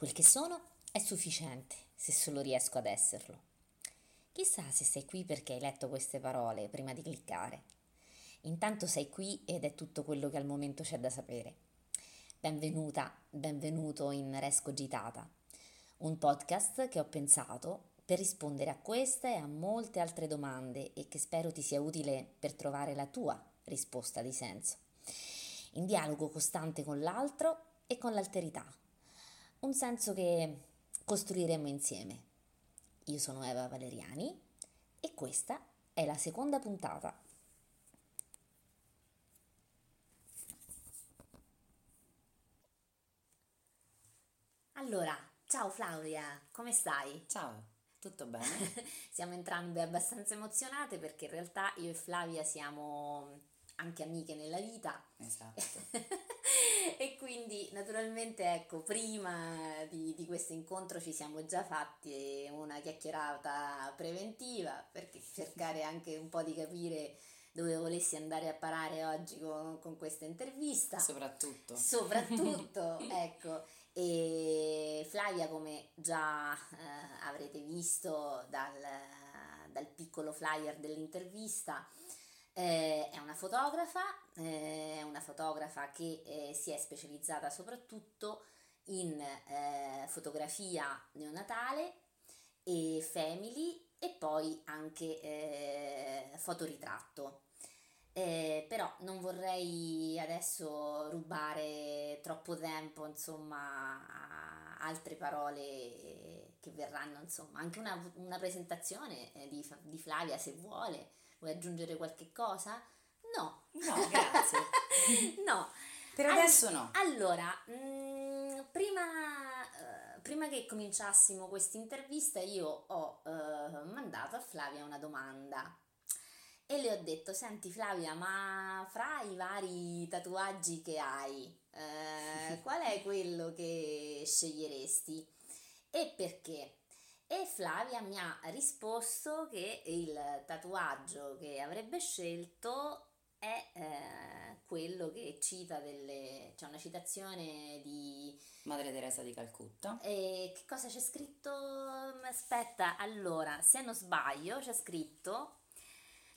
Quel che sono è sufficiente, se solo riesco ad esserlo. Chissà se sei qui perché hai letto queste parole prima di cliccare. Intanto sei qui ed è tutto quello che al momento c'è da sapere. Benvenuta, benvenuto in Resco Gitata, un podcast che ho pensato per rispondere a queste e a molte altre domande e che spero ti sia utile per trovare la tua risposta di senso. In dialogo costante con l'altro e con l'alterità. Un senso che costruiremo insieme. Io sono Eva Valeriani e questa è la seconda puntata. Allora, ciao Flavia, come stai? Ciao, tutto bene? siamo entrambe abbastanza emozionate perché in realtà io e Flavia siamo anche amiche nella vita. Esatto. e quindi naturalmente ecco, prima di, di, questo incontro ci siamo già fatti una chiacchierata preventiva per cercare anche un po' di capire dove volessi andare a parare oggi con, con questa intervista. Soprattutto. Soprattutto, ecco. E Flavia, come già eh, avrete visto dal, dal, piccolo flyer dell'intervista, eh, è una fotografa, eh, è una fotografa che eh, si è specializzata soprattutto in eh, fotografia neonatale e family e poi anche eh, fotoritratto. Eh, però non vorrei adesso rubare troppo tempo, insomma, a altre parole che verranno, insomma, anche una, una presentazione eh, di, di, Flavia se vuole. Vuoi aggiungere qualche cosa? No. No, grazie. no. Per adesso All- no. Allora, mh, mm, prima, uh, prima, che cominciassimo questa intervista io ho uh, mandato a Flavia una domanda e le ho detto, senti Flavia, ma fra i vari tatuaggi che hai, eh, qual è quello che sceglieresti e perché? E Flavia mi ha risposto che il tatuaggio che avrebbe scelto è eh, quello che cita delle... c'è una citazione di... Madre Teresa di Calcutta. E che cosa c'è scritto? Aspetta, allora, se non sbaglio, c'è scritto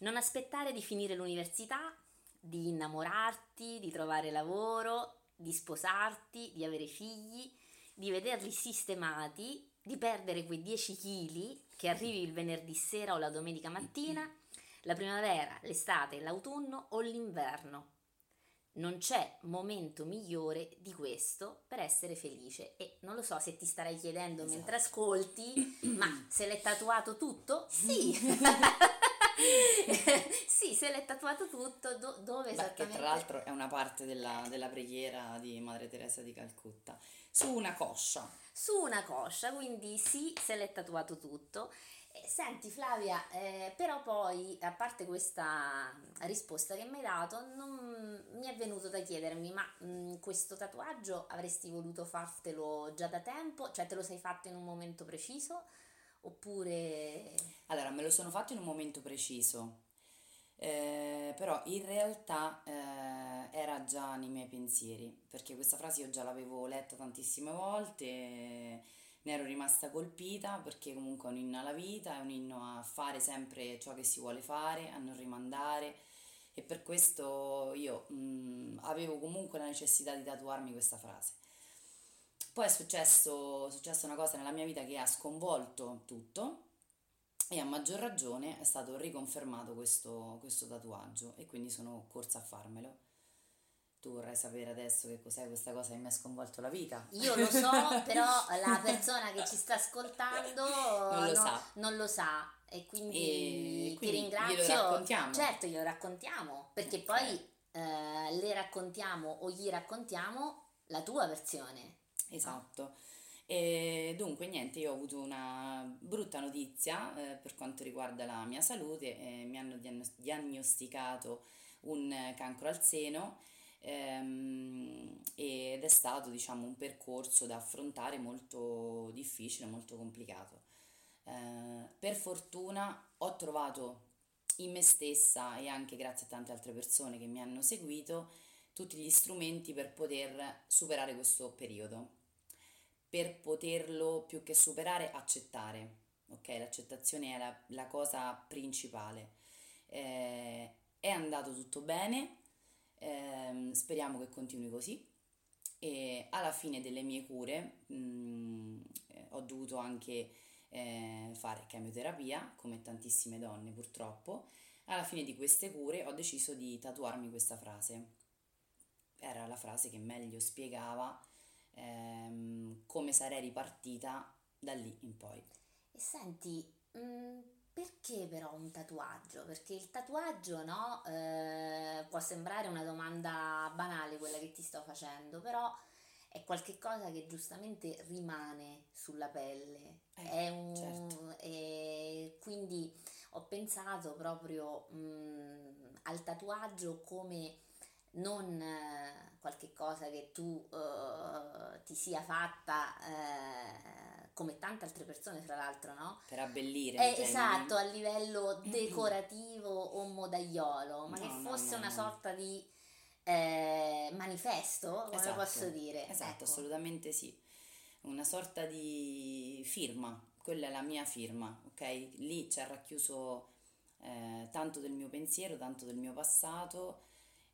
non aspettare di finire l'università, di innamorarti, di trovare lavoro, di sposarti, di avere figli, di vederli sistemati, di perdere quei 10 kg che arrivi il venerdì sera o la domenica mattina, la primavera, l'estate, l'autunno o l'inverno. Non c'è momento migliore di questo per essere felice e non lo so se ti starai chiedendo esatto. mentre ascolti, ma se l'è tatuato tutto? Sì! se l'è tatuato tutto, do, dove Beh, esattamente? Che tra l'altro è una parte della, della, preghiera di Madre Teresa di Calcutta. Su una coscia. Su una coscia, quindi sì, se l'è tatuato tutto. Senti Flavia, eh, però poi, a parte questa risposta che mi hai dato, non mi è venuto da chiedermi, ma mh, mm, questo tatuaggio avresti voluto fartelo già da tempo? Cioè te lo sei fatto in un momento preciso? Oppure... Allora, me lo sono fatto in un momento preciso, eh, però in realtà eh, era già nei miei pensieri, perché questa frase io già l'avevo letta tantissime volte, ne ero rimasta colpita perché comunque è un inno alla vita, è un inno a fare sempre ciò che si vuole fare, a non rimandare e per questo io mh, avevo comunque la necessità di tatuarmi questa frase. Poi è successo, è successa una cosa nella mia vita che ha sconvolto tutto e a maggior ragione è stato riconfermato questo, questo tatuaggio e quindi sono corsa a farmelo. Tu vorrai sapere adesso che cos'è questa cosa che mi ha sconvolto la vita? Io lo so, però la persona che ci sta ascoltando non lo no, sa. Non lo sa e quindi, e quindi ti ringrazio. Glielo raccontiamo. Certo, glielo raccontiamo, perché okay. poi eh, le raccontiamo o gli raccontiamo la tua versione. Esatto. E dunque, niente, io ho avuto una brutta notizia eh, per quanto riguarda la mia salute, eh, mi hanno diagnosticato un cancro al seno ehm, ed è stato, diciamo, un percorso da affrontare molto difficile, molto complicato. Eh, per fortuna ho trovato in me stessa e anche grazie a tante altre persone che mi hanno seguito tutti gli strumenti per poter superare questo periodo per poterlo più che superare, accettare. Ok, l'accettazione è la, la cosa principale. Eh, è andato tutto bene, ehm, speriamo che continui così. E alla fine delle mie cure mh, mm, eh, ho dovuto anche eh, fare chemioterapia, come tantissime donne purtroppo. Alla fine di queste cure ho deciso di tatuarmi questa frase. Era la frase che meglio spiegava ehm, come sarei ripartita da lì in poi. E senti, mh, mm, perché però un tatuaggio? Perché il tatuaggio, no, eh, può sembrare una domanda banale quella che ti sto facendo, però è qualcosa che giustamente rimane sulla pelle. Eh, è un, certo. è, quindi ho pensato proprio mh, mm, al tatuaggio come non eh, qualche cosa che tu uh, ti sia fatta eh, come tante altre persone tra l'altro no? per abbellire eh, esatto a livello decorativo o modagliolo ma no, che fosse no, no, una sorta di eh, manifesto come esatto, posso dire esatto ecco. assolutamente sì una sorta di firma quella è la mia firma ok lì c'è racchiuso eh, tanto del mio pensiero tanto del mio passato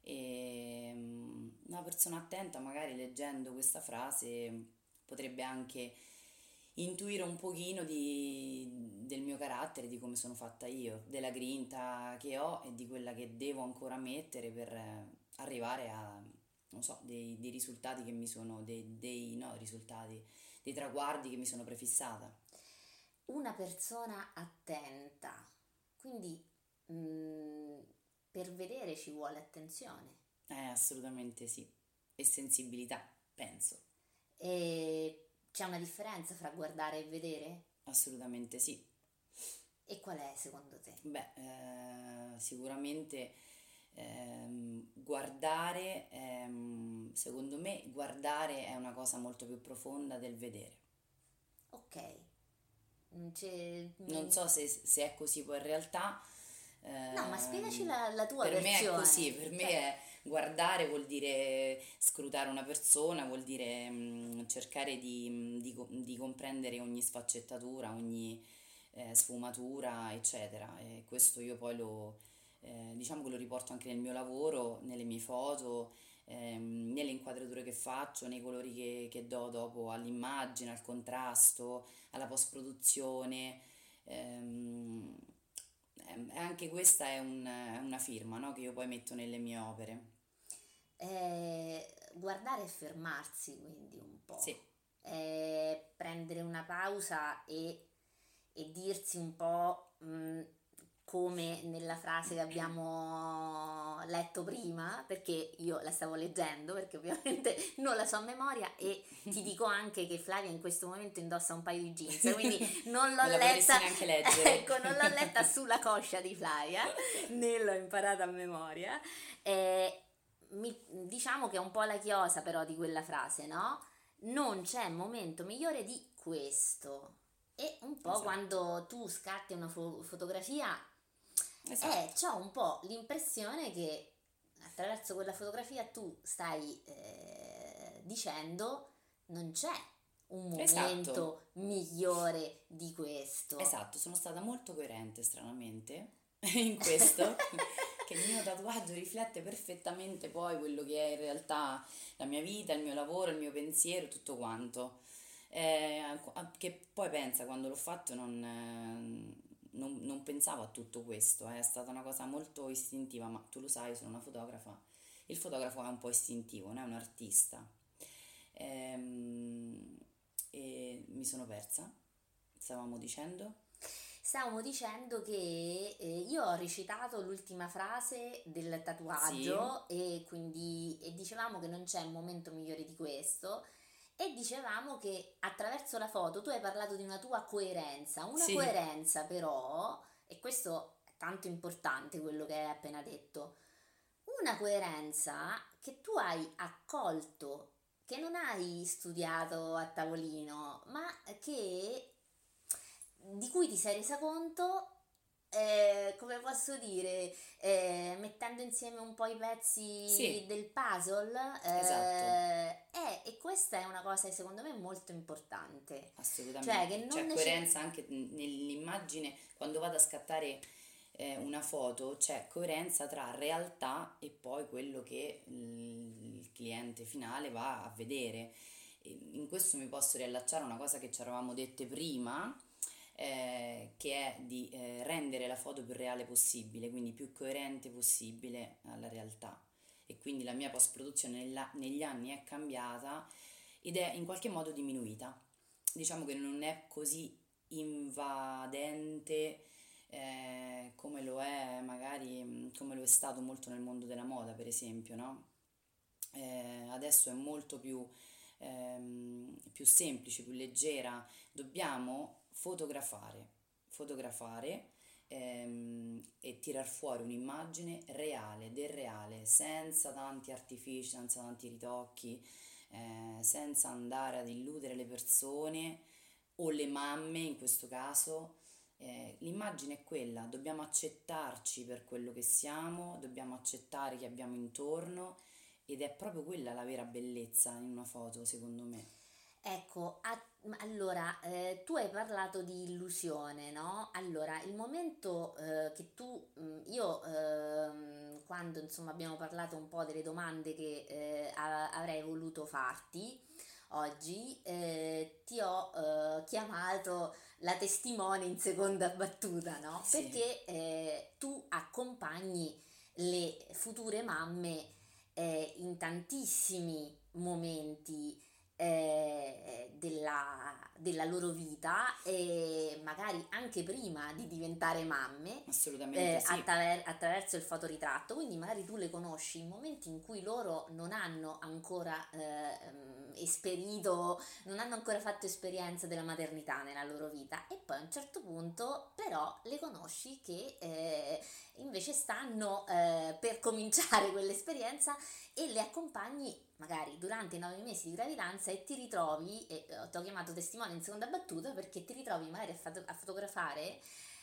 e mm, una persona attenta magari leggendo questa frase potrebbe anche intuire un pochino di, del mio carattere, di come sono fatta io, della grinta che ho e di quella che devo ancora mettere per arrivare a, non so, dei, dei risultati che mi sono, dei, dei no, risultati, dei traguardi che mi sono prefissata. Una persona attenta, quindi mh, mm, per vedere ci vuole attenzione. Eh, assolutamente sì. E sensibilità, penso. E c'è una differenza fra guardare e vedere? Assolutamente sì. E qual è secondo te? Beh, eh, sicuramente ehm, guardare, ehm, secondo me, guardare è una cosa molto più profonda del vedere. Ok. C'è... Non so se, se è così poi in realtà, no, ma spiegaci la, la tua per versione. me è così, per me cioè è guardare vuol dire scrutare una persona, vuol dire mh, cercare di, di, di, comprendere ogni sfaccettatura, ogni eh, sfumatura, eccetera. E questo io poi lo, eh, diciamo che lo riporto anche nel mio lavoro, nelle mie foto, ehm, nelle inquadrature che faccio, nei colori che, che do dopo all'immagine, al contrasto, alla post-produzione. Ehm, anche questa è, un, una firma no? che io poi metto nelle mie opere. Eh, guardare e fermarsi quindi un po'. Sì. Eh, prendere una pausa e, e dirsi un po' mh, mm, come nella frase che abbiamo letto prima, perché io la stavo leggendo, perché ovviamente non la so a memoria e ti dico anche che Flavia in questo momento indossa un paio di jeans, quindi non l'ho letta, ecco, non l'ho letta sulla coscia di Flavia, né l'ho imparata a memoria. Eh, mi, diciamo che è un po' la chiosa però di quella frase, no? Non c'è momento migliore di questo. E un po' esatto. quando tu scatti una fo- fotografia Esatto. E ho un po' l'impressione che attraverso quella fotografia tu stai eh, dicendo non c'è un esatto. momento esatto. migliore di questo. Esatto, sono stata molto coerente stranamente in questo, che il mio tatuaggio riflette perfettamente poi quello che è in realtà la mia vita, il mio lavoro, il mio pensiero, tutto quanto. Eh, che poi pensa quando l'ho fatto non... Non, non pensavo a tutto questo, eh, è stata una cosa molto istintiva, ma tu lo sai, sono una fotografa, il fotografo è un po' istintivo, non è un artista. Ehm, e mi sono persa, stavamo dicendo? Stavamo dicendo che eh, io ho recitato l'ultima frase del tatuaggio sì. e quindi e dicevamo che non c'è un momento migliore di questo e dicevamo che attraverso la foto tu hai parlato di una tua coerenza, una sì. coerenza però, e questo è tanto importante quello che hai appena detto, una coerenza che tu hai accolto, che non hai studiato a tavolino, ma che di cui ti sei resa conto eh, come posso dire, eh, mettendo insieme un po' i pezzi sì. del puzzle. Eh, esatto. Eh, e questa è una cosa secondo me molto importante. Assolutamente. Cioè, che non c'è coerenza anche nell'immagine, quando vado a scattare eh, una foto, c'è coerenza tra realtà e poi quello che il cliente finale va a vedere. In questo mi posso riallacciare a una cosa che ci eravamo dette prima, eh, che è di eh, rendere la foto più reale possibile, quindi più coerente possibile alla realtà. E quindi la mia post-produzione nella, negli anni è cambiata ed è in qualche modo diminuita. Diciamo che non è così invadente eh, come lo è magari come lo è stato molto nel mondo della moda, per esempio, no? Eh, adesso è molto più, ehm, più semplice, più leggera. Dobbiamo fotografare, fotografare ehm, e tirar fuori un'immagine reale, del reale, senza tanti artifici, senza tanti ritocchi, eh, senza andare ad illudere le persone o le mamme in questo caso. Eh, l'immagine è quella, dobbiamo accettarci per quello che siamo, dobbiamo accettare chi abbiamo intorno ed è proprio quella la vera bellezza in una foto, secondo me. Ecco, a, allora, eh, tu hai parlato di illusione, no? Allora, il momento eh, che tu, mm, io eh, quando insomma abbiamo parlato un po' delle domande che eh, avrei voluto farti oggi, eh, ti ho eh, chiamato la testimone in seconda battuta, no? Sì. Perché tu accompagni le future mamme in tantissimi momenti eh, della, della, loro vita e magari anche prima di diventare mamme Assolutamente eh, sì. attraver- attraverso il fotoritratto quindi magari tu le conosci in momenti in cui loro non hanno ancora eh, esperito non hanno ancora fatto esperienza della maternità nella loro vita e poi a un certo punto però le conosci che eh, invece stanno eh, per cominciare quell'esperienza e le accompagni magari durante i nove mesi di gravidanza e ti ritrovi, e eh, ti ho chiamato testimone in seconda battuta perché ti ritrovi magari a, foto- a fotografare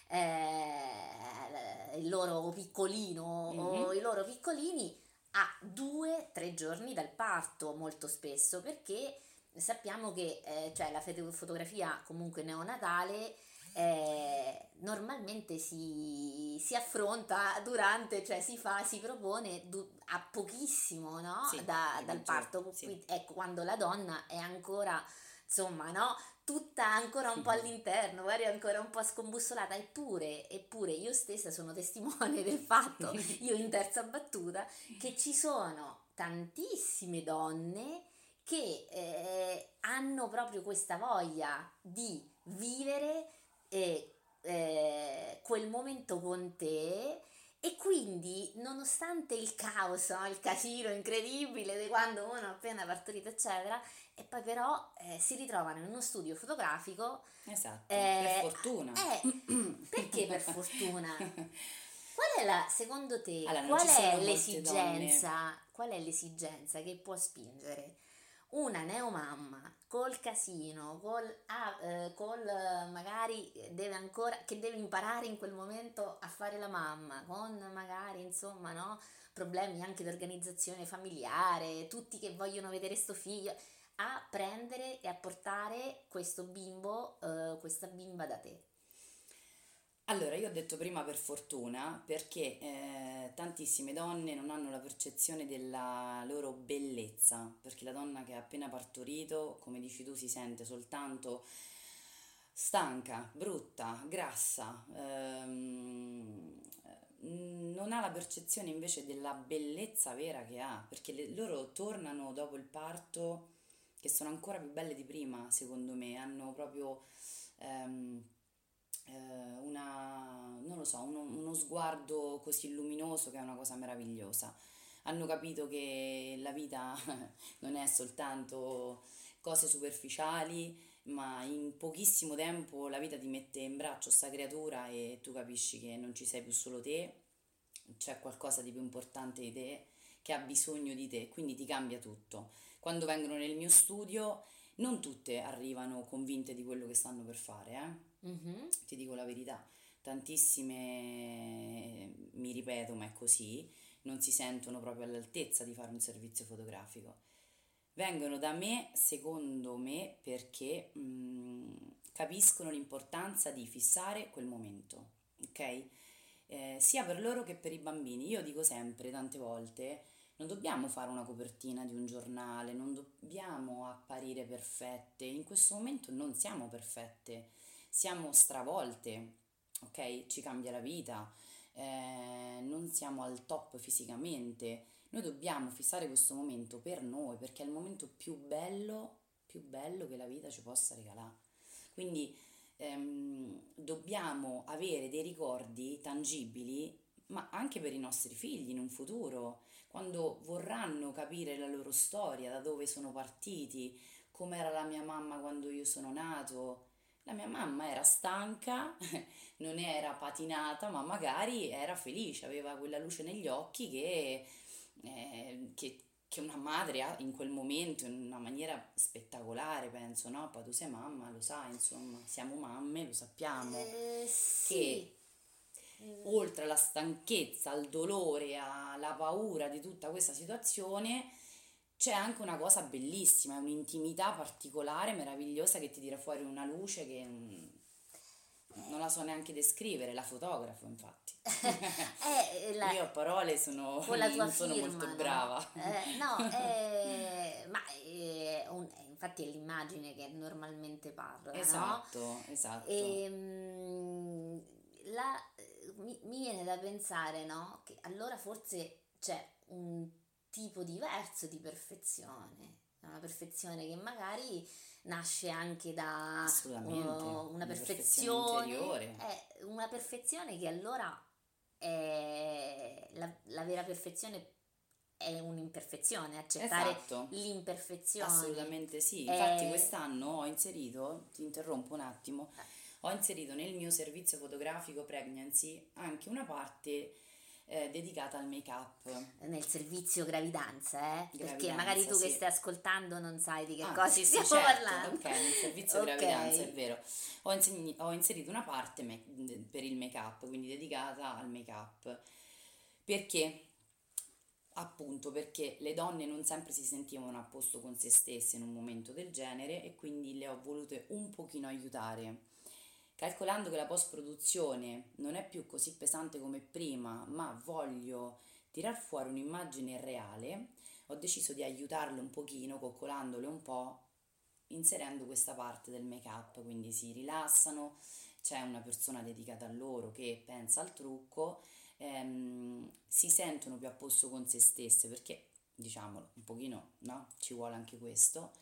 eh, il loro piccolino mm-hmm. o i loro piccolini a due, tre giorni dal parto molto spesso perché sappiamo che eh, cioè la fotografia comunque neonatale eh, normalmente si, si, affronta durante, cioè si fa, si propone du- a pochissimo no? Sì, da, dal parto. Sì. Ecco, quando la donna è ancora, insomma, no? tutta ancora un po' all'interno, magari ancora un po' scombussolata, eppure, eppure io stessa sono testimone del fatto, io in terza battuta, che ci sono tantissime donne che eh, hanno proprio questa voglia di vivere eh, eh, quel momento con te e quindi nonostante il caos, no? il casino incredibile di quando uno appena partorito eccetera, e poi però eh, si ritrovano in uno studio fotografico. Esatto, per fortuna. Eh, perché per fortuna? Qual è la, secondo te, allora, qual è l'esigenza, qual è l'esigenza che può spingere una neomamma col casino, col, ah, eh, col magari deve ancora, che deve imparare in quel momento a fare la mamma, con magari insomma no, problemi anche di organizzazione familiare, tutti che vogliono vedere sto figlio, a prendere e a portare questo bimbo, eh, questa bimba da te. Allora, io ho detto prima per fortuna perché eh, tantissime donne non hanno la percezione della loro bellezza, perché la donna che ha appena partorito, come dici tu, si sente soltanto stanca, brutta, grassa, ehm, non ha la percezione invece della bellezza vera che ha, perché le, loro tornano dopo il parto che sono ancora più belle di prima, secondo me, hanno proprio... Ehm, eh, una, non lo so, uno, uno sguardo così luminoso che è una cosa meravigliosa. Hanno capito che la vita non è soltanto cose superficiali, ma in pochissimo tempo la vita ti mette in braccio sta creatura e tu capisci che non ci sei più solo te, c'è qualcosa di più importante di te che ha bisogno di te, quindi ti cambia tutto. Quando vengono nel mio studio, non tutte arrivano convinte di quello che stanno per fare, eh? Mm-hmm. Ti dico la verità. tantissime, mi ripeto, ma è così, non si sentono proprio all'altezza di fare un servizio fotografico. Vengono da me, secondo me, perché mh, mm, capiscono l'importanza di fissare quel momento, ok? Eh, sia per loro che per i bambini. Io dico sempre, tante volte, non dobbiamo fare una copertina di un giornale, non dobbiamo apparire perfette. In questo momento non siamo perfette, siamo stravolte, ok? Ci cambia la vita, eh, non siamo al top fisicamente. Noi dobbiamo fissare questo momento per noi perché è il momento più bello, più bello che la vita ci possa regalare. Quindi ehm, dobbiamo avere dei ricordi tangibili, ma anche per i nostri figli in un futuro, quando vorranno capire la loro storia, da dove sono partiti, com'era la mia mamma quando io sono nato. La mia mamma era stanca, non era patinata, ma magari era felice, aveva quella luce negli occhi che, eh, che che una madre ha in quel momento in una maniera spettacolare, penso, no? Poi tu sei mamma, lo sai, insomma, siamo mamme, lo sappiamo. Eh, sì. Che oltre alla stanchezza, al dolore, alla paura di tutta questa situazione, c'è anche una cosa bellissima, un'intimità particolare, meravigliosa che ti tira fuori una luce che mm, non la so neanche descrivere, la fotografo infatti. eh, la, Io a parole sono, con la tua non sono firma, molto no? brava. Eh, no, eh, ma eh, un- infatti è l'immagine che normalmente parla, no? Esatto, esatto. Ehm, la- mi, mi viene da pensare, no? Che allora forse c'è un tipo diverso di perfezione, una perfezione che magari nasce anche da uh, una perfezione, perfezione è una perfezione che allora è la, la vera perfezione è un'imperfezione, accettare Esatto. l'imperfezione. Assolutamente sì, Eh, infatti quest'anno ho inserito, ti interrompo un attimo, ho inserito nel mio servizio fotografico pregnancy anche una parte eh, dedicata al make up. nel servizio gravidanza, eh? Perché Gravidanza, magari tu che sì. stai ascoltando non sai di che Ah, cosa sì, sì, stiamo certo, parlando. ok, nel servizio Ok. gravidanza è vero. Ho, insegni- ho inserito una parte me- per il make up, quindi dedicata al make up. Perché? Appunto perché le donne non sempre si sentivano a posto con se stesse in un momento del genere e quindi le ho volute un pochino aiutare. Calcolando che la post-produzione non è più così pesante come prima, ma voglio tirar fuori un'immagine reale, ho deciso di aiutarle un pochino, coccolandole un po', inserendo questa parte del make-up, quindi si rilassano, c'è una persona dedicata a loro che pensa al trucco, ehm, si sentono più a posto con se stesse, perché diciamolo, un pochino, no? Ci vuole anche questo,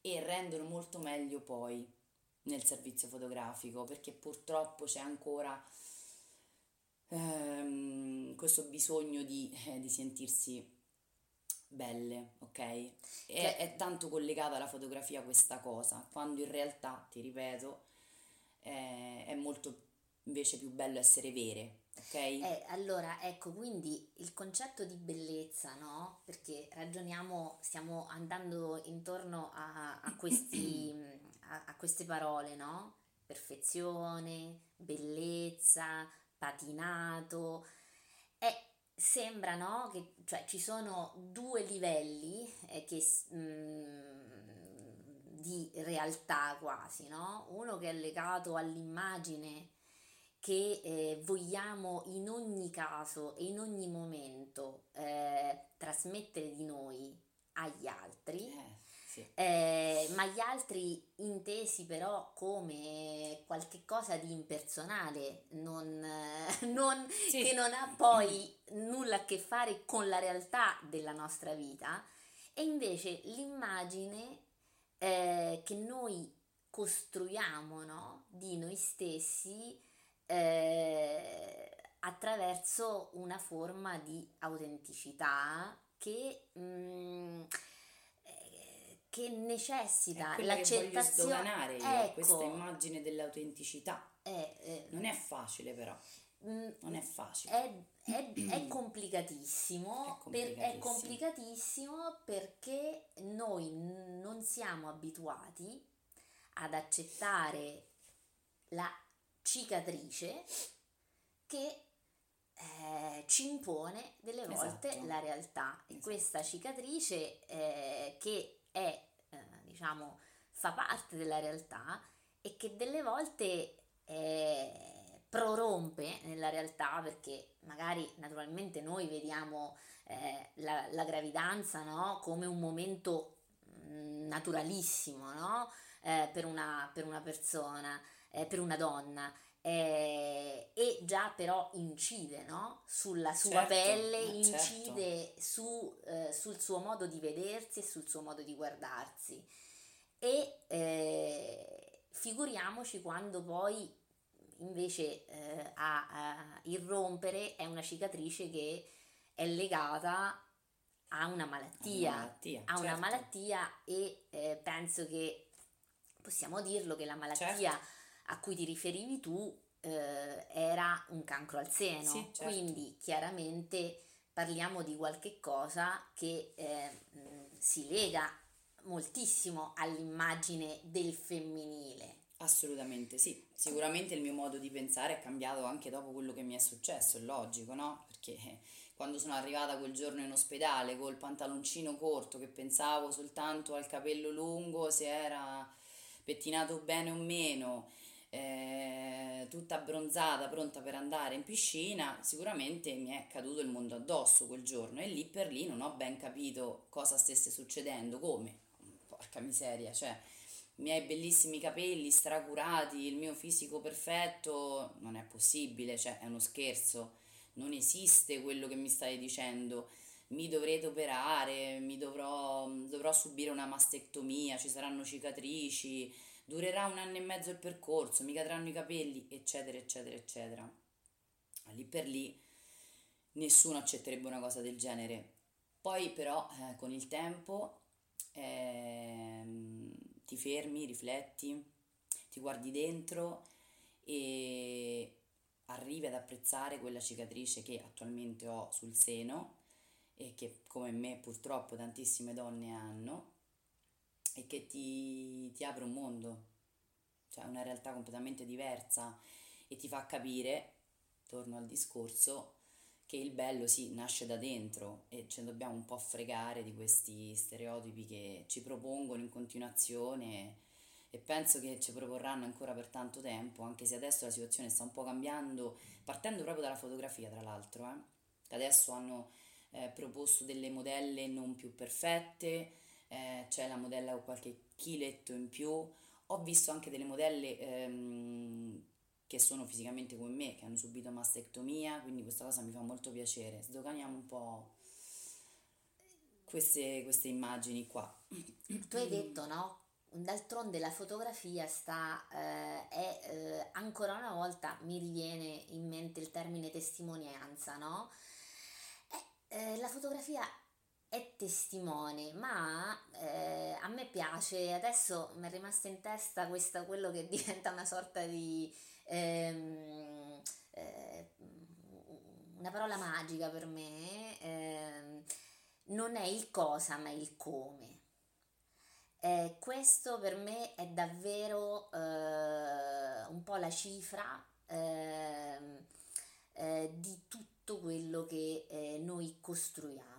e rendono molto meglio poi nel servizio fotografico, perché purtroppo c'è ancora ehm, questo bisogno di, eh, di sentirsi belle, ok? È, Che- è tanto collegata alla fotografia questa cosa, quando in realtà, ti ripeto, eh, è molto invece più bello essere vere, ok? Eh, allora, ecco, quindi il concetto di bellezza, no? Perché ragioniamo, stiamo andando intorno a, a questi, a, a queste parole, no? Perfezione, bellezza, patinato. E sembra, no? Che cioè, ci sono due livelli eh, che, s- mm, di realtà quasi, no? Uno che è legato all'immagine che eh, vogliamo in ogni caso e in ogni momento eh, trasmettere di noi agli altri, Eh, sì. eh, ma gli altri intesi però come qualche cosa di impersonale, non, non- Sì. che non ha poi nulla a che fare con la realtà della nostra vita, e invece l'immagine eh, che noi costruiamo no? di noi stessi eh, attraverso una forma di autenticità che, mm, eh, che È necessita quella che voglio l'accettazione. sdoganare io, Ecco, questa immagine dell'autenticità. è, eh, Non è facile però, mm, non è facile. è, è- è complicatissimo, È per- è complicatissimo. complicatissimo perché noi non siamo abituati ad accettare la cicatrice che eh, ci impone delle volte Esatto. la realtà e Esatto. questa cicatrice eh, che è, eh, diciamo, fa parte della realtà e che delle volte eh, prorompe nella realtà perché magari naturalmente noi vediamo eh, la, la gravidanza no, come un momento mm, naturalissimo no? Eh, per, una, per una persona, eh, per una donna eh, e già però incide no? sulla sua Certo, pelle, eh, incide su, eh, sul suo modo di vedersi e sul suo modo di guardarsi. E eh, figuriamoci quando poi invece eh, a, a irrompere è una cicatrice che è legata a una malattia, Una malattia, a una certo. malattia e eh, penso che possiamo dirlo che la malattia Certo. A cui ti riferivi tu eh, era un cancro al seno, Sì, certo. quindi chiaramente parliamo di qualche cosa che eh, mh, si lega moltissimo all'immagine del femminile. Assolutamente sì, sicuramente il mio modo di pensare è cambiato anche dopo quello che mi è successo, è logico, no? Perché eh, quando sono arrivata quel giorno in ospedale col pantaloncino corto che pensavo soltanto al capello lungo, se era pettinato bene o meno, eh, tutta abbronzata, pronta per andare in piscina, sicuramente mi è caduto il mondo addosso quel giorno e lì per lì non ho ben capito cosa stesse succedendo, come, porca miseria, cioè i miei bellissimi capelli stracurati, il mio fisico perfetto, non è possibile, cioè è uno scherzo, non esiste quello che mi stai dicendo. Mi dovrete operare, mi dovrò, dovrò subire una mastectomia, ci saranno cicatrici, durerà un anno e mezzo il percorso, mi cadranno i capelli, eccetera, eccetera, eccetera. Lì per lì nessuno accetterebbe una cosa del genere. Poi però eh, con il tempo ehm, ti fermi, rifletti, ti guardi dentro e arrivi ad apprezzare quella cicatrice che attualmente ho sul seno e che come me purtroppo tantissime donne hanno e che ti, ti apre un mondo, cioè una realtà completamente diversa e ti fa capire, torno al discorso, che il bello sì nasce da dentro e ce ne dobbiamo un po' fregare di questi stereotipi che ci propongono in continuazione e penso che ci proporranno ancora per tanto tempo, anche se adesso la situazione sta un po' cambiando, partendo proprio dalla fotografia tra l'altro, eh, adesso hanno eh, proposto delle modelle non più perfette, eh, c'è la modella con qualche chiletto in più, ho visto anche delle modelle ehm, che sono fisicamente come me, che hanno subito mastectomia, quindi questa cosa mi fa molto piacere. Sdoganiamo un po' queste, queste immagini qua. Tu hai detto, no? D'altronde la fotografia sta, eh, è eh, ancora una volta mi riviene in mente il termine testimonianza, no? Eh, la fotografia è testimone, ma eh, a me piace, adesso mi è rimasta in testa questa, quello che diventa una sorta di ehm, eh, una parola magica per me, ehm, non è il cosa, ma il come. Eh, questo per me è davvero eh, un po' la cifra ehm, eh, di tutto quello che eh, noi costruiamo.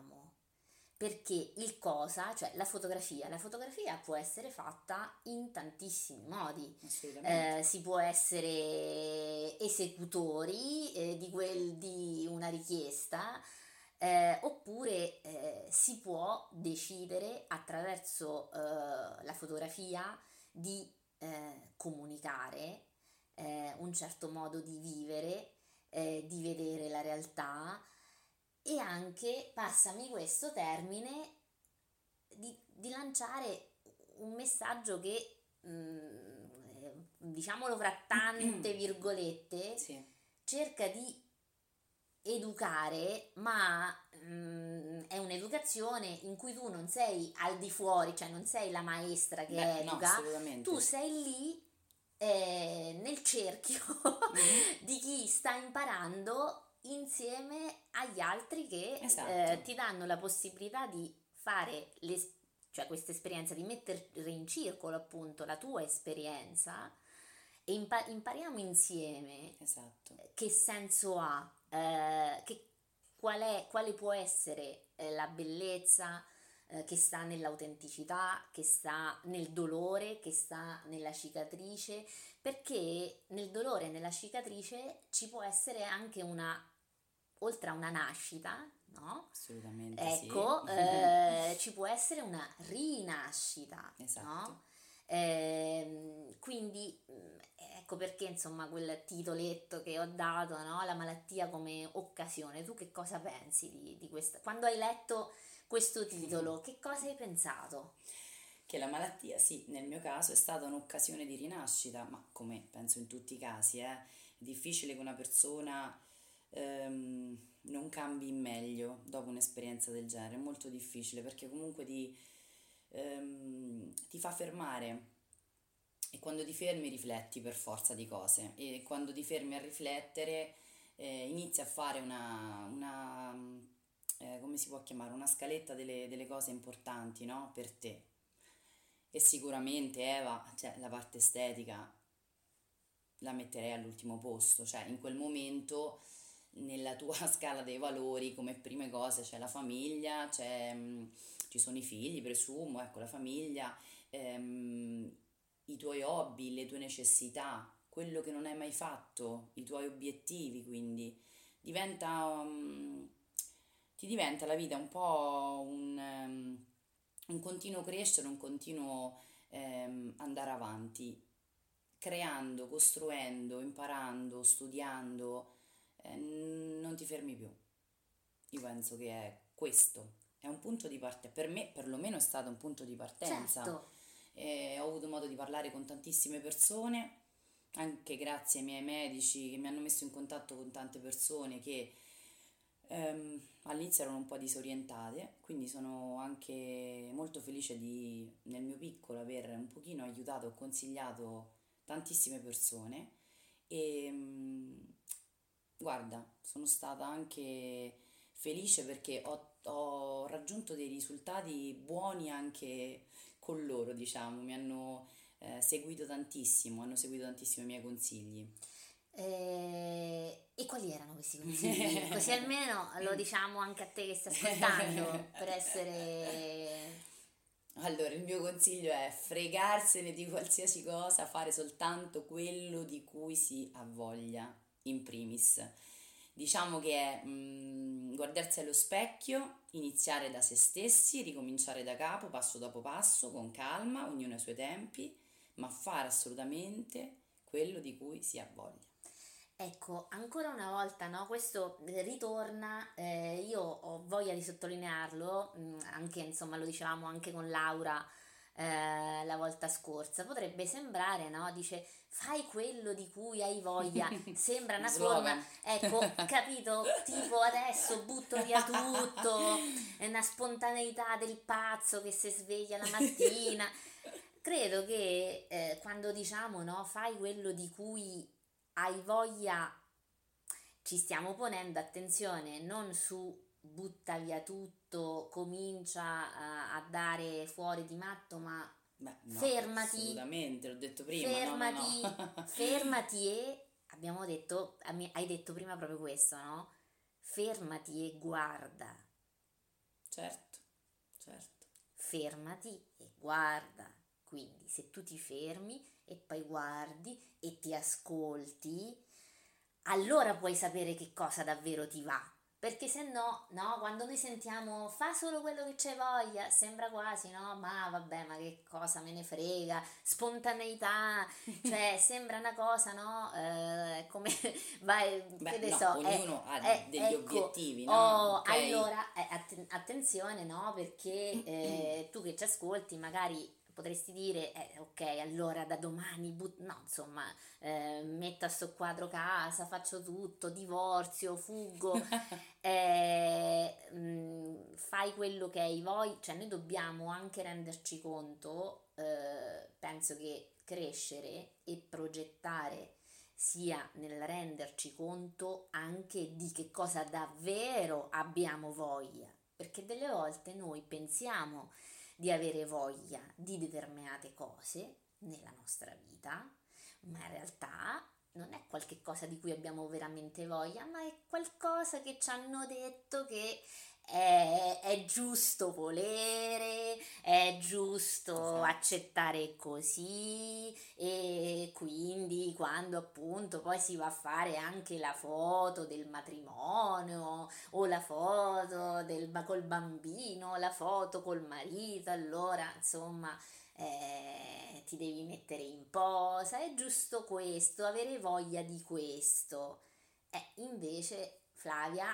Perché il cosa, cioè la fotografia, la fotografia può essere fatta in tantissimi modi. Eh, si può essere esecutori eh, di, quel, di una richiesta, eh, oppure eh, si può decidere attraverso eh, la fotografia di eh, comunicare eh, un certo modo di vivere, eh, di vedere la realtà. E anche, passami questo termine, di, di lanciare un messaggio che, mm, eh, diciamolo fra tante virgolette, Sì, cerca di educare, ma mm, è un'educazione in cui tu non sei al di fuori, cioè non sei la maestra che Beh, no, educa, assolutamente. tu sei lì eh, nel cerchio Mhm. di chi sta imparando insieme agli altri che Esatto. eh, ti danno la possibilità di fare cioè questa esperienza, di mettere in circolo appunto la tua esperienza e impa- impariamo insieme Esatto. che senso ha, eh, che, qual è, quale può essere eh, la bellezza eh, che sta nell'autenticità, che sta nel dolore, che sta nella cicatrice, perché nel dolore e nella cicatrice ci può essere anche una, oltre a una nascita, no? Assolutamente Ecco, sì. eh, ci può essere una rinascita, Esatto. no? Ehm, quindi mh, ecco perché insomma quel titoletto che ho dato, no? La malattia come occasione. Tu che cosa pensi di, di questa? Quando hai letto questo titolo, che cosa hai pensato? Che la malattia, sì, nel mio caso è stata un'occasione di rinascita, ma come penso in tutti i casi, eh, è difficile che una persona ehm, non cambi in meglio dopo un'esperienza del genere, è molto difficile perché comunque ti, ehm, ti fa fermare e quando ti fermi rifletti per forza di cose e quando ti fermi a riflettere eh, inizi a fare una, una, eh, come si può chiamare, una scaletta delle, delle cose importanti, no? Per te. E sicuramente Eva, cioè la parte estetica la metterei all'ultimo posto, cioè in quel momento nella tua scala dei valori come prime cose c'è la famiglia, c'è, mm, ci sono i figli, presumo, ecco la famiglia, ehm, i tuoi hobby, le tue necessità, quello che non hai mai fatto, i tuoi obiettivi, quindi diventa, mm, ti diventa la vita un po' un, ehm, un continuo crescere, un continuo ehm, andare avanti, creando, costruendo, imparando, studiando, eh, non ti fermi più. Io penso che è questo, è un punto di partenza, per me perlomeno è stato un punto di partenza. Certo, Eh, ho avuto modo di parlare con tantissime persone, anche grazie ai miei medici che mi hanno messo in contatto con tante persone che ehm, all'inizio erano un po' disorientate, quindi sono anche molto felice di, nel mio piccolo, aver un pochino aiutato consigliato tantissime persone e mm, guarda, sono stata anche felice perché ho, ho raggiunto dei risultati buoni anche con loro, diciamo, mi hanno eh, seguito tantissimo, hanno seguito tantissimo i miei consigli. Eh, e quali erano questi consigli? Così almeno lo diciamo anche a te che stai ascoltando, per essere... Allora, il mio consiglio è fregarsene di qualsiasi cosa, fare soltanto quello di cui si ha voglia, in primis. Diciamo che è mm, guardarsi allo specchio, iniziare da se stessi, ricominciare da capo, passo dopo passo, con calma, ognuno ai suoi tempi, ma fare assolutamente quello di cui si ha voglia. Ecco, ancora una volta, no? Questo ritorna, eh, io ho voglia di sottolinearlo, mh, anche insomma lo dicevamo anche con Laura eh, la volta scorsa, potrebbe sembrare, no? Dice fai quello di cui hai voglia, sembra una forma, ecco, capito? Tipo adesso butto via tutto, è una spontaneità del pazzo che si sveglia la mattina. Credo che eh, quando diciamo no, fai quello di cui hai voglia, ci stiamo ponendo attenzione non su butta via tutto, comincia a, a dare fuori di matto, ma Beh, no, Fermati. Assolutamente, l'ho detto prima. no, no, fermati, no. fermati e abbiamo detto, hai detto prima proprio questo, no? Fermati e guarda, Certo, certo. fermati e guarda. Quindi se tu ti fermi e poi guardi e ti ascolti, allora puoi sapere che cosa davvero ti va. Perché se no, no, quando noi sentiamo fa solo quello che c'è voglia, sembra quasi, no? Ma vabbè, ma che cosa me ne frega, spontaneità, cioè sembra una cosa, no? Eh, come vai, Beh, che ne no, so, eh, ognuno ha eh, degli ecco, obiettivi, no? Oh, Ok? allora, eh, atten- attenzione, no? Perché eh, tu che ci ascolti magari potresti dire, eh, ok, allora da domani, but- no, insomma, eh, metto a soqquadro casa, faccio tutto, divorzio, fuggo, eh, mm, fai quello che hai voglia, cioè noi dobbiamo anche renderci conto, eh, penso che crescere e progettare sia nel renderci conto anche di che cosa davvero abbiamo voglia, perché delle volte noi pensiamo di avere voglia di determinate cose nella nostra vita, ma in realtà non è qualcosa di cui abbiamo veramente voglia, ma è qualcosa che ci hanno detto che è, è giusto volere, è giusto esatto. accettare così e quindi quando appunto poi si va a fare anche la foto del matrimonio o la foto del, col bambino, la foto col marito, allora insomma eh, ti devi mettere in posa, è giusto questo, avere voglia di questo. Eh, invece Flavia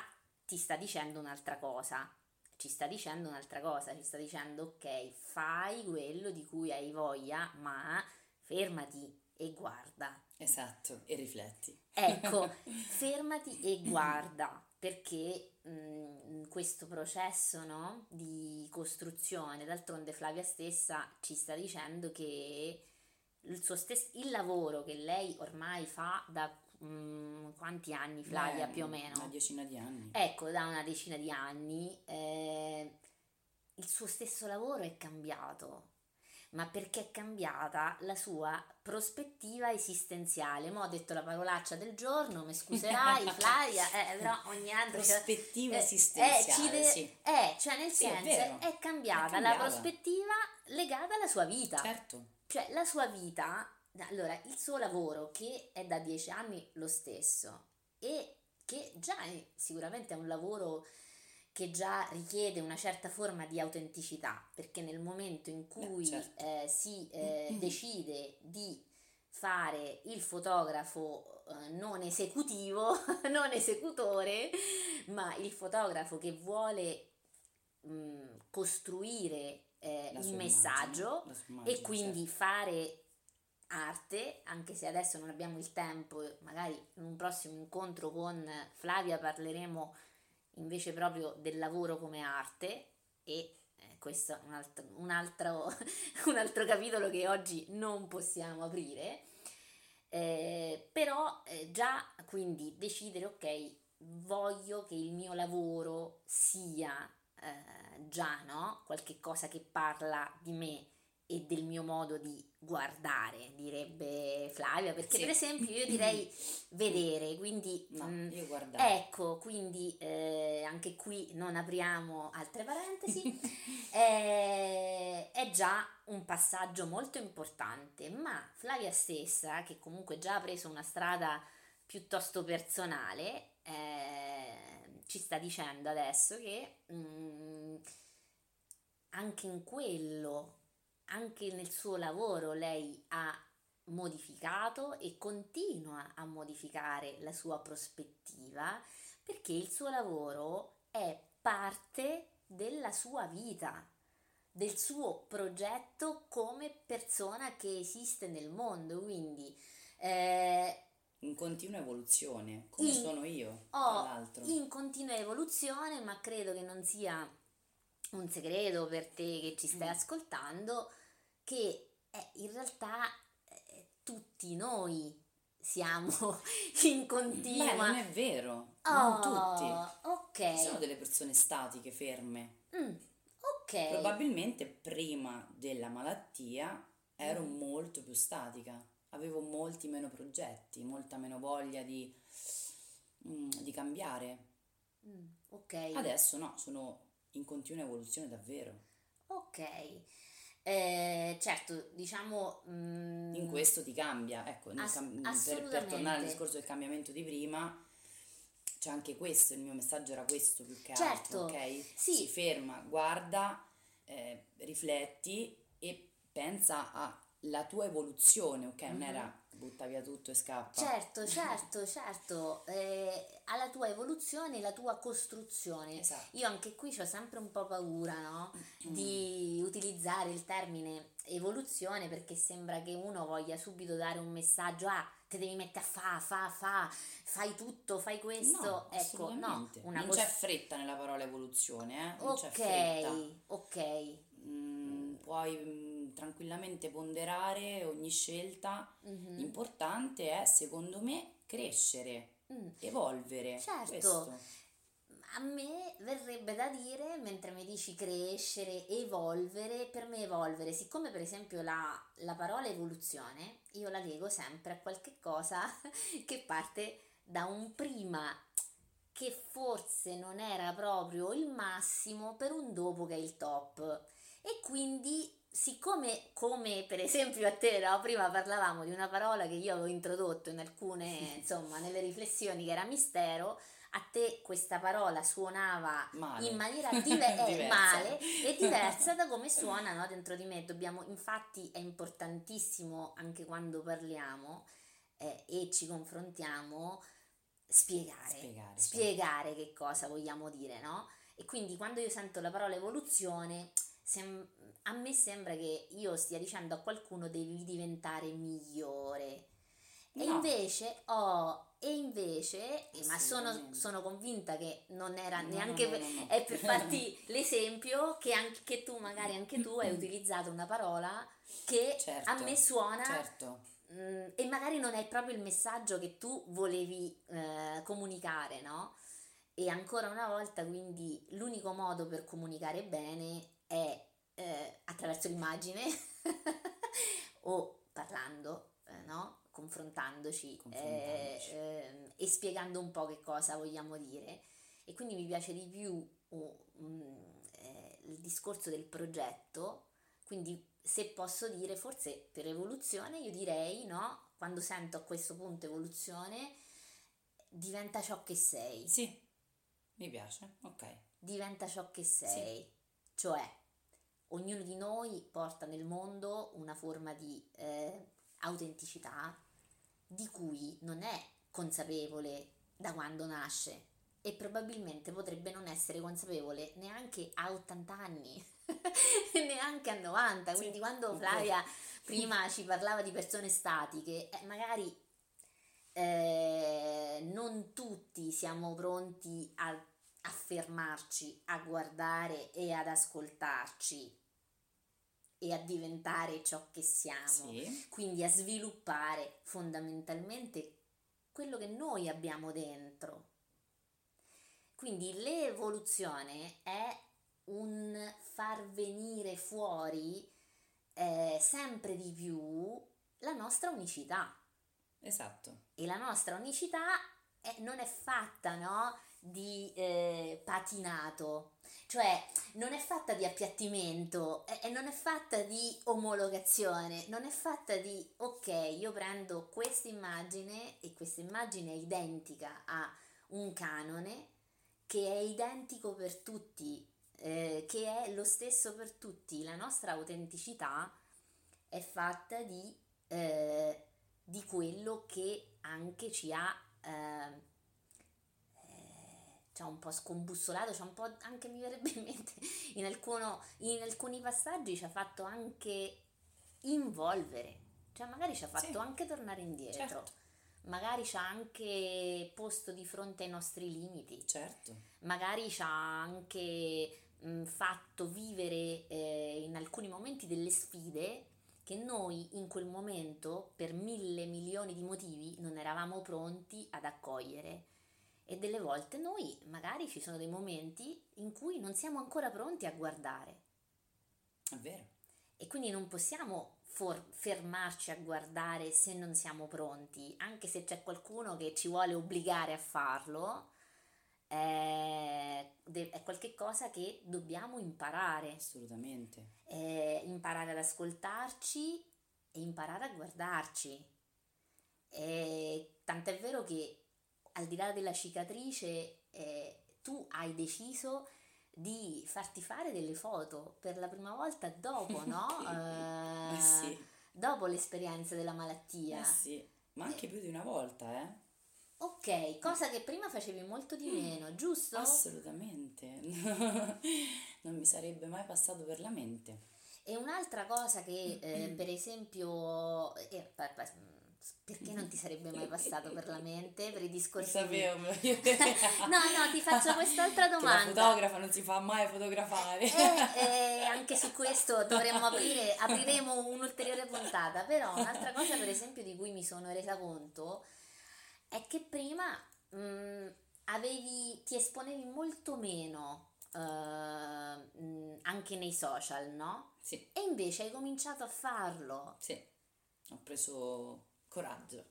ti sta dicendo un'altra cosa, ci sta dicendo un'altra cosa, ci sta dicendo ok, fai quello di cui hai voglia, ma fermati e guarda. Esatto, e rifletti. Ecco, fermati e guarda, perché mh, mm, questo processo no, di costruzione, d'altronde Flavia stessa ci sta dicendo che il, suo stesso, il lavoro che lei ormai fa da mh, quanti anni Flavia Beh, più o meno? Una decina di anni. Ecco, da una decina di anni eh, il suo stesso lavoro è cambiato ma perché è cambiata la sua prospettiva esistenziale. Mo' ho detto la parolaccia del giorno, mi scuserai Flavia, eh, però ogni anno... Prospettiva cioè, esistenziale, eh, de- sì. eh, cioè nel sì, senso è, è, cambiata è, cambiata la prospettiva legata alla sua vita. Certo. Cioè la sua vita, allora il suo lavoro che è da dieci anni lo stesso e che già è, sicuramente è un lavoro che già richiede una certa forma di autenticità, perché nel momento in cui Beh, certo. eh, si eh, decide di fare il fotografo eh, non esecutivo, non esecutore, ma il fotografo che vuole mh, costruire eh, il messaggio immagine, e quindi certo. fare arte, anche se adesso non abbiamo il tempo, magari in un prossimo incontro con Flavia parleremo invece proprio del lavoro come arte e eh, questo è un altro, un, altro, un altro, capitolo che oggi non possiamo aprire, eh, però eh, già quindi decidere ok, voglio che il mio lavoro sia eh, già no? qualche cosa che parla di me e del mio modo di guardare, direbbe Flavia, perché sì. per esempio io direi vedere, quindi no, mh, io ecco, quindi eh, anche qui non apriamo altre parentesi, è, è, già un passaggio molto importante, ma Flavia stessa, che comunque già ha preso una strada piuttosto personale, eh, ci sta dicendo adesso che mh, anche in quello anche nel suo lavoro lei ha modificato e continua a modificare la sua prospettiva perché il suo lavoro è parte della sua vita, del suo progetto come persona che esiste nel mondo. Quindi eh, in continua evoluzione, come in, sono io, oh, In continua evoluzione, ma credo che non sia un segreto per te che ci stai mm. ascoltando che eh, in realtà eh, tutti noi siamo in continua. Beh, non è vero, oh, non tutti. Ok. Ci sono delle persone statiche, ferme. Mm, ok. Probabilmente prima della malattia ero mm. molto più statica, avevo molti meno progetti, molta meno voglia di, mm, di cambiare. Mm, ok. Adesso no, sono in continua evoluzione davvero. Ok. Eh, certo, diciamo... Mm, in questo ti cambia, ecco, ass- cam- per, per, tornare al discorso del cambiamento di prima, c'è anche questo, il mio messaggio era questo più che certo, altro, ok? Sì. Si ferma, guarda, eh, rifletti e pensa alla tua evoluzione, ok? Non mm-hmm. era butta via tutto e scappa. Certo, certo, certo, eh, alla tua evoluzione, la tua costruzione. Esatto. Io anche qui ho sempre un po' paura, no? Di utilizzare il termine evoluzione perché sembra che uno voglia subito dare un messaggio, ah, te devi mettere a fa, fa, fa, fai tutto, fai questo. No, ecco, no, non cos- c'è fretta nella parola evoluzione, eh? Non ok, ok. Mm, puoi mm, tranquillamente ponderare ogni scelta. Mm-hmm. L'importante è, secondo me, crescere, mm. evolvere. Certo. Questo. a me verrebbe da dire, mentre mi dici crescere, evolvere, per me evolvere, siccome per esempio la, la parola evoluzione, io la leggo sempre a qualche cosa che parte da un prima che forse non era proprio il massimo per un dopo che è il top. E quindi siccome come per esempio a te no, prima parlavamo di una parola che io avevo introdotto in alcune insomma nelle riflessioni che era mistero a te questa parola suonava male. in maniera dive- eh, male e diversa da come suona no, dentro di me. Dobbiamo infatti è importantissimo anche quando parliamo eh, e ci confrontiamo spiegare. Spiegare, spiegare che cosa vogliamo dire no? E quindi quando io sento la parola evoluzione sem- a me sembra che io stia dicendo a qualcuno devi diventare migliore. No. E invece ho e invece, ma sono, sono, convinta che non era no, neanche no, no, è per farti l'esempio che anche tu, magari anche tu hai utilizzato una parola che certo, a me suona certo. mh, mm, e magari non è proprio il messaggio che tu volevi eh, comunicare, no? E ancora una volta, quindi l'unico modo per comunicare bene è eh, attraverso l'immagine o parlando, eh, no? confrontandoci eh, eh, e spiegando un po' che cosa vogliamo dire. E quindi mi piace di più uh, um, il discorso del progetto, quindi se posso dire forse per evoluzione io direi no, quando sento a questo punto evoluzione diventa ciò che sei. Sì, mi piace, ok. Diventa ciò che sei, sì. cioè ognuno di noi porta nel mondo una forma di eh, autenticità di cui non è consapevole da quando nasce e probabilmente potrebbe non essere consapevole neanche a 80 anni, neanche a 90. Quindi sì, quando Flavia prima ci parlava di persone statiche, eh, magari eh, non tutti siamo pronti a, a fermarci, a guardare e ad ascoltarci e a diventare ciò che siamo, sì. quindi a sviluppare fondamentalmente quello che noi abbiamo dentro. Quindi l'evoluzione è un far venire fuori eh, sempre di più la nostra unicità. Esatto. E la nostra unicità è, non è fatta no, di eh, patinato, cioè non è fatta di appiattimento e non è fatta di omologazione, non è fatta di ok, io prendo questa immagine e questa immagine è identica a un canone che è identico per tutti, eh, che è lo stesso per tutti. La nostra autenticità è fatta di, eh, di quello che anche ci ha eh, cioè un po' scombussolato, cioè un po' anche mi verrebbe in mente in, alcuno, in alcuni passaggi ci ha fatto anche involvere, cioè magari ci ha fatto sì. anche tornare indietro. Certo. Magari ci ha anche posto di fronte ai nostri limiti. Certo. Magari ci ha anche mh, fatto vivere eh, in alcuni momenti delle sfide che noi in quel momento, per mille milioni di motivi, non eravamo pronti ad accogliere e delle volte noi magari ci sono dei momenti in cui non siamo ancora pronti a guardare. È vero. E quindi non possiamo for- fermarci a guardare se non siamo pronti, anche se c'è qualcuno che ci vuole obbligare a farlo. È, è qualcosa che dobbiamo imparare. Assolutamente. È imparare ad ascoltarci e imparare a guardarci. E tant'è vero che al di là della cicatrice, eh, tu hai deciso di farti fare delle foto per la prima volta dopo, no? Eh, eh, sì. Dopo l'esperienza della malattia. Eh sì, ma anche più di una volta, eh? Ok, cosa che prima facevi molto di meno, giusto? Assolutamente, non mi sarebbe mai passato per la mente. E un'altra cosa che eh, per esempio, eh, perché non ti sarebbe mai passato per la mente? Per i discorsi sapevo no no ti faccio quest'altra domanda la fotografa non si fa mai fotografare. E, eh, e anche su questo dovremmo aprire apriremo un'ulteriore puntata. Però un'altra cosa per esempio di cui mi sono resa conto è che prima mh, avevi, ti esponevi molto meno eh, mh, anche nei social, no? Sì, E invece hai cominciato a farlo. sì, ho preso coraggio.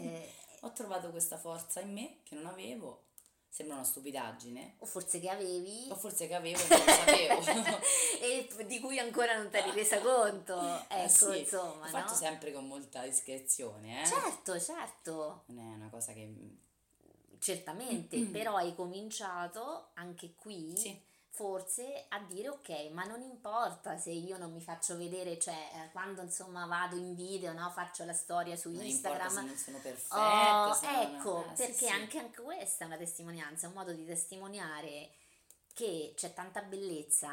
Eh, Ho trovato questa forza in me che non avevo. Sembra una stupidaggine. o forse che avevi O forse che avevo e non lo sapevo. e di cui ancora non ti eri resa conto. Eh Ecco, sì, insomma, L'ho fatto no? sempre con molta discrezione, eh. Certo, certo. Non è una cosa che... Certamente, però hai cominciato anche qui Sì, forse a dire ok, ma non importa se io non mi faccio vedere, cioè eh, quando insomma vado in video, no, faccio la storia su non se Instagram. non sono perfetta. Oh, non- ecco, sì, perché sì. anche, anche questa è una testimonianza, un modo di testimoniare che c'è tanta bellezza,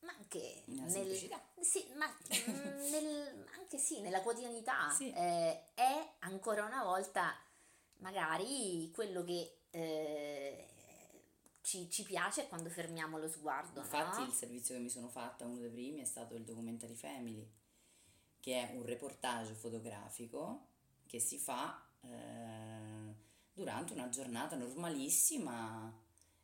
ma anche Nella nel, sì, ma mm, nel- anche sì, nella quotidianità Sì. eh, è ancora una volta magari quello che eh, ci, ci piace quando fermiamo lo sguardo, Infatti no? il servizio che mi sono fatta, uno dei primi, è stato il Documentary Family, che è un reportage fotografico che si fa eh, durante una giornata normalissima,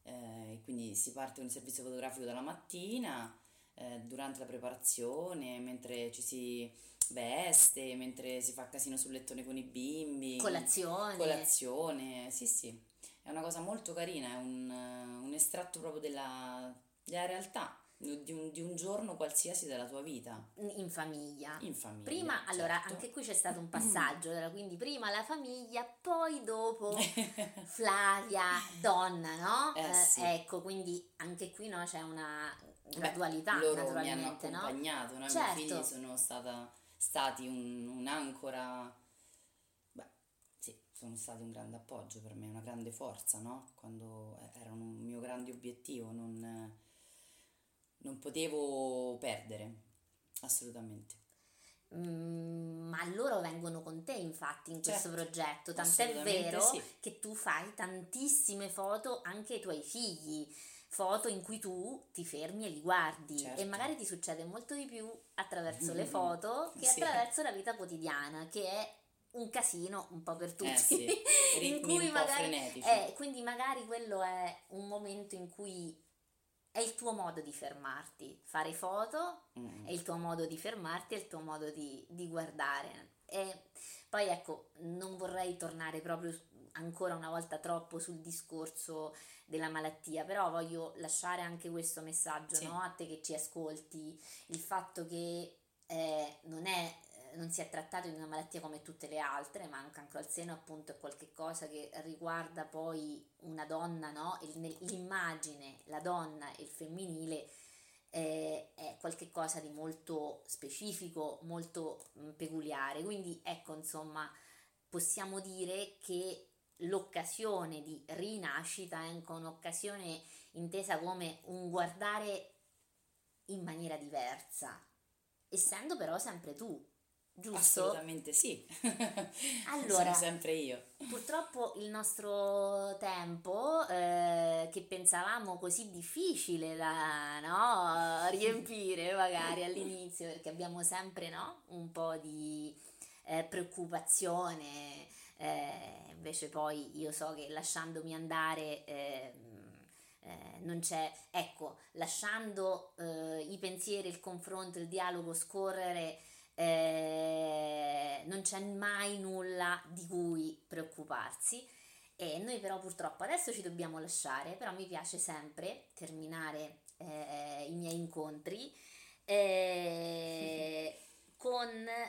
eh, quindi si parte con il servizio fotografico dalla mattina, eh, durante la preparazione, mentre ci si veste, mentre si fa casino sul lettone con i bimbi. Colazione. Colazione, sì sì, è una cosa molto carina, è un, eh, un estratto proprio della, della realtà, di un, di un giorno qualsiasi della tua vita, in famiglia. in famiglia. Prima, allora, certo. anche qui c'è stato un passaggio, allora, quindi prima la famiglia, poi dopo Flavia, donna, no? Eh, sì. ecco, quindi anche qui no, c'è una gradualità, Beh, loro mi hanno naturalmente, no? accompagnato, no? I Certo. miei figli sono stata, stati un- un'ancora, sono stati un grande appoggio per me, una grande forza, no? Quando eh, erano un mio grande obiettivo, non, non potevo perdere, assolutamente. Mm, ma loro vengono con te infatti in questo Certo, progetto, tant'è vero sì. che tu fai tantissime foto anche ai tuoi figli, foto in cui tu ti fermi e li guardi Certo. e magari ti succede molto di più attraverso le foto che Sì. attraverso la vita quotidiana, che è un casino un po' per tutti. Eh sì, in cui magari eh, quindi magari quello è un momento in cui è il tuo modo di fermarti, fare foto Mm. è il tuo modo di fermarti, è il tuo modo di, di guardare. E poi ecco, non vorrei tornare proprio ancora una volta troppo sul discorso della malattia, però voglio lasciare anche questo messaggio Sì. no? a te che ci ascolti, il fatto che eh, non è eh, non si è trattato di una malattia come tutte le altre, ma un cancro al seno appunto è qualcosa che riguarda poi una donna, no? L'immagine, la donna e il femminile eh, è qualcosa di molto specifico, molto mm, peculiare. Quindi ecco, insomma, possiamo dire che l'occasione di rinascita è anche un'occasione intesa come un guardare in maniera diversa, essendo però sempre tu, giusto? Assolutamente sì. Allora- Sono sempre io. Purtroppo il nostro tempo, eh, che pensavamo così difficile da no, riempire magari all'inizio, perché abbiamo sempre no, un po' di eh, preoccupazione, eh, invece poi io so che lasciandomi andare... ehm, eh, non c'è, ecco, lasciando eh, i pensieri, il confronto, il dialogo scorrere, eh, non c'è mai nulla di cui preoccuparsi. E noi però purtroppo adesso ci dobbiamo lasciare, però mi piace sempre terminare eh, i miei incontri eh, con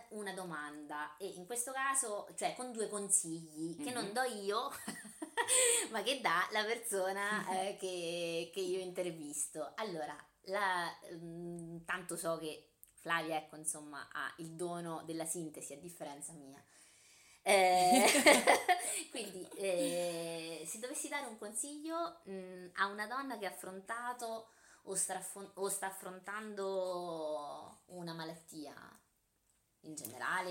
una domanda e in questo caso, cioè con due consigli che non Mhm. do io, ma che dà la persona eh, che, che io intervisto. Allora, la, mm, tanto so che Flavia, ecco, insomma, ha il dono della sintesi a differenza mia. Eh, quindi, eh, se dovessi dare un consiglio mm, a una donna che ha affrontato o sta, affron- o sta affrontando una malattia in generale,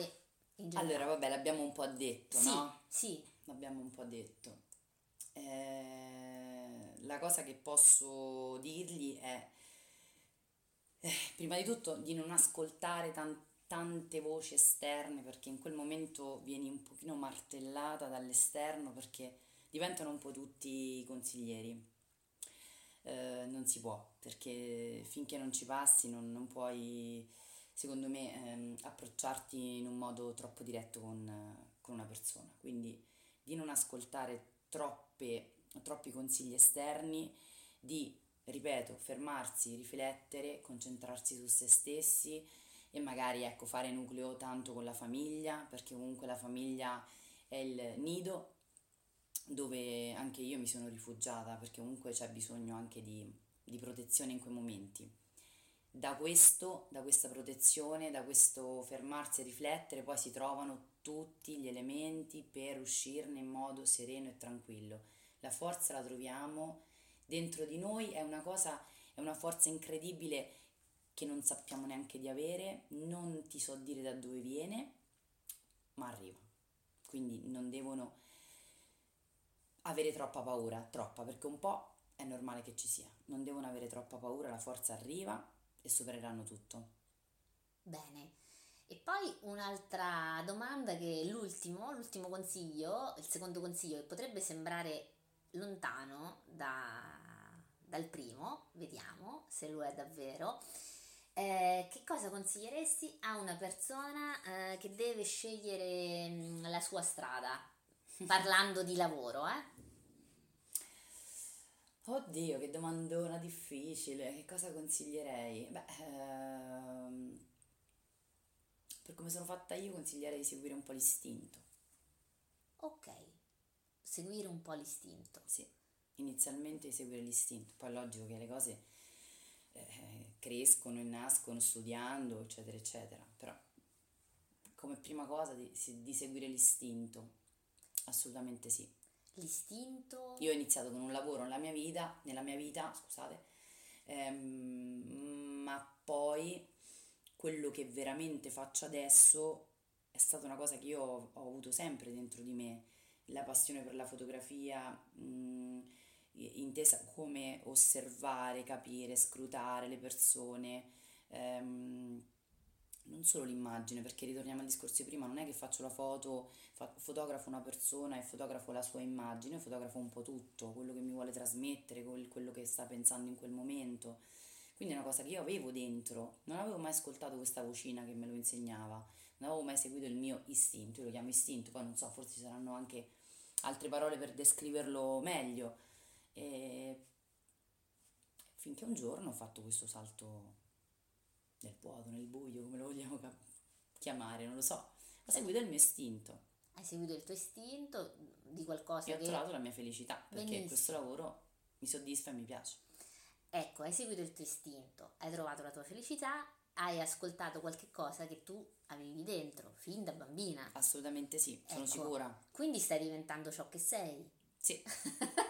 in generale. Allora, vabbè, l'abbiamo un po' detto, sì, no? sì, L'abbiamo un po' detto. Eh, la cosa che posso dirgli è, eh, prima di tutto, di non ascoltare tan- tante voci esterne perché in quel momento vieni un pochino martellata dall'esterno perché diventano un po' tutti consiglieri. Eh, non si può, perché finché non ci passi non, non puoi, secondo me, ehm, approcciarti in un modo troppo diretto con, con una persona. Quindi di non ascoltare troppe, troppi consigli esterni, di, ripeto, fermarsi, riflettere, concentrarsi su se stessi e magari ecco, fare nucleo tanto con la famiglia, perché comunque la famiglia è il nido dove anche io mi sono rifugiata, perché comunque c'è bisogno anche di, di protezione in quei momenti. Da questo, da questa protezione, da questo fermarsi e riflettere, poi si trovano tutti gli elementi per uscirne in modo sereno e tranquillo. La forza la troviamo dentro di noi, è una cosa, è una forza incredibile che non sappiamo neanche di avere, non ti so dire da dove viene, ma arriva. Quindi non devono avere troppa paura, troppa, perché un po' è normale che ci sia. Non devono avere troppa paura, la forza arriva e supereranno tutto. Bene. E poi un'altra domanda che è l'ultimo, l'ultimo consiglio, il secondo consiglio che potrebbe sembrare lontano da, dal primo, vediamo se lo è davvero. Eh, che cosa consiglieresti a una persona eh, che deve scegliere mh, la sua strada? Parlando di lavoro, eh? Oddio, che domandona difficile. Che cosa consiglierei? Beh, ehm, per come sono fatta io, consiglierei di seguire un po' l'istinto. Ok, seguire un po' l'istinto. Sì, inizialmente seguire l'istinto. Poi è logico che le cose eh, crescono e nascono studiando, eccetera, eccetera. Però come prima cosa di, di seguire l'istinto, assolutamente sì. L'istinto? Io ho iniziato con un lavoro nella mia vita, nella mia vita, scusate, ehm, ma poi quello che veramente faccio adesso è stata una cosa che io ho, ho avuto sempre dentro di me, la passione per la fotografia, mh, intesa come osservare, capire, scrutare le persone. Ehm, non solo l'immagine, perché ritorniamo al discorso di prima, non è che faccio la foto, fa- fotografo una persona e fotografo la sua immagine, fotografo un po' tutto, quello che mi vuole trasmettere, quello che sta pensando in quel momento. Quindi è una cosa che io avevo dentro, non avevo mai ascoltato questa vocina che me lo insegnava, non avevo mai seguito il mio istinto, io lo chiamo istinto, poi non so, forse ci saranno anche altre parole per descriverlo meglio. E finché un giorno ho fatto questo salto nel vuoto, nel buio, come lo vogliamo chiamare, non lo so. Ho seguito il mio istinto. Hai seguito il tuo istinto di qualcosa e che... ho trovato la mia felicità, perché Benissimo. questo lavoro mi soddisfa e mi piace. Ecco, hai seguito il tuo istinto, hai trovato la tua felicità, hai ascoltato qualche cosa che tu avevi dentro, fin da bambina. Assolutamente sì, sono ecco, sicura. Quindi stai diventando ciò che sei. Sì.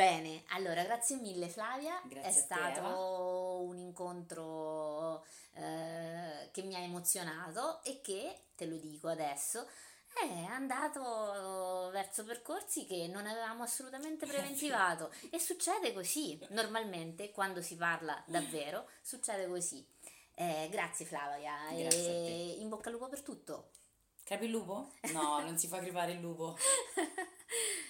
Bene, allora grazie mille Flavia, grazie è stato te, un incontro eh, che mi ha emozionato e che, te lo dico adesso, è andato verso percorsi che non avevamo assolutamente preventivato e succede così, normalmente quando si parla davvero succede così. Eh, grazie Flavia grazie e in bocca al lupo per tutto. Crepi il lupo? No, non si fa crepare il lupo.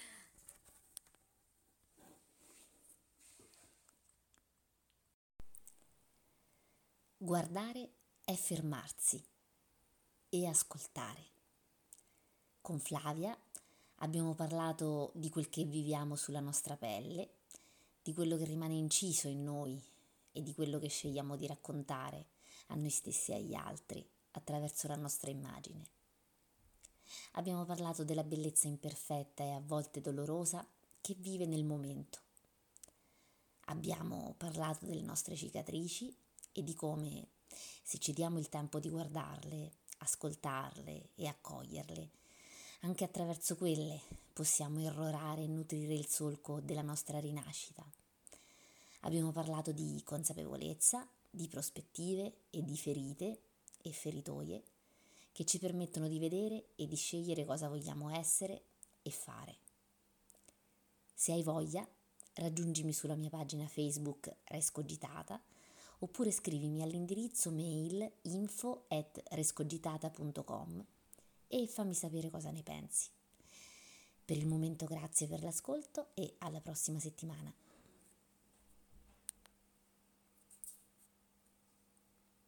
Guardare è fermarsi e ascoltare. Con Flavia abbiamo parlato di quel che viviamo sulla nostra pelle, di quello che rimane inciso in noi e di quello che scegliamo di raccontare a noi stessi e agli altri attraverso la nostra immagine. Abbiamo parlato della bellezza imperfetta e a volte dolorosa che vive nel momento. Abbiamo parlato delle nostre cicatrici e di come, se ci diamo il tempo di guardarle, ascoltarle e accoglierle, anche attraverso quelle possiamo errorare e nutrire il solco della nostra rinascita. Abbiamo parlato di consapevolezza, di prospettive e di ferite e feritoie che ci permettono di vedere e di scegliere cosa vogliamo essere e fare. Se hai voglia, raggiungimi sulla mia pagina Facebook Rescogitata oppure scrivimi all'indirizzo mail info at rescogitata.com e fammi sapere cosa ne pensi. Per il momento grazie per l'ascolto e alla prossima settimana.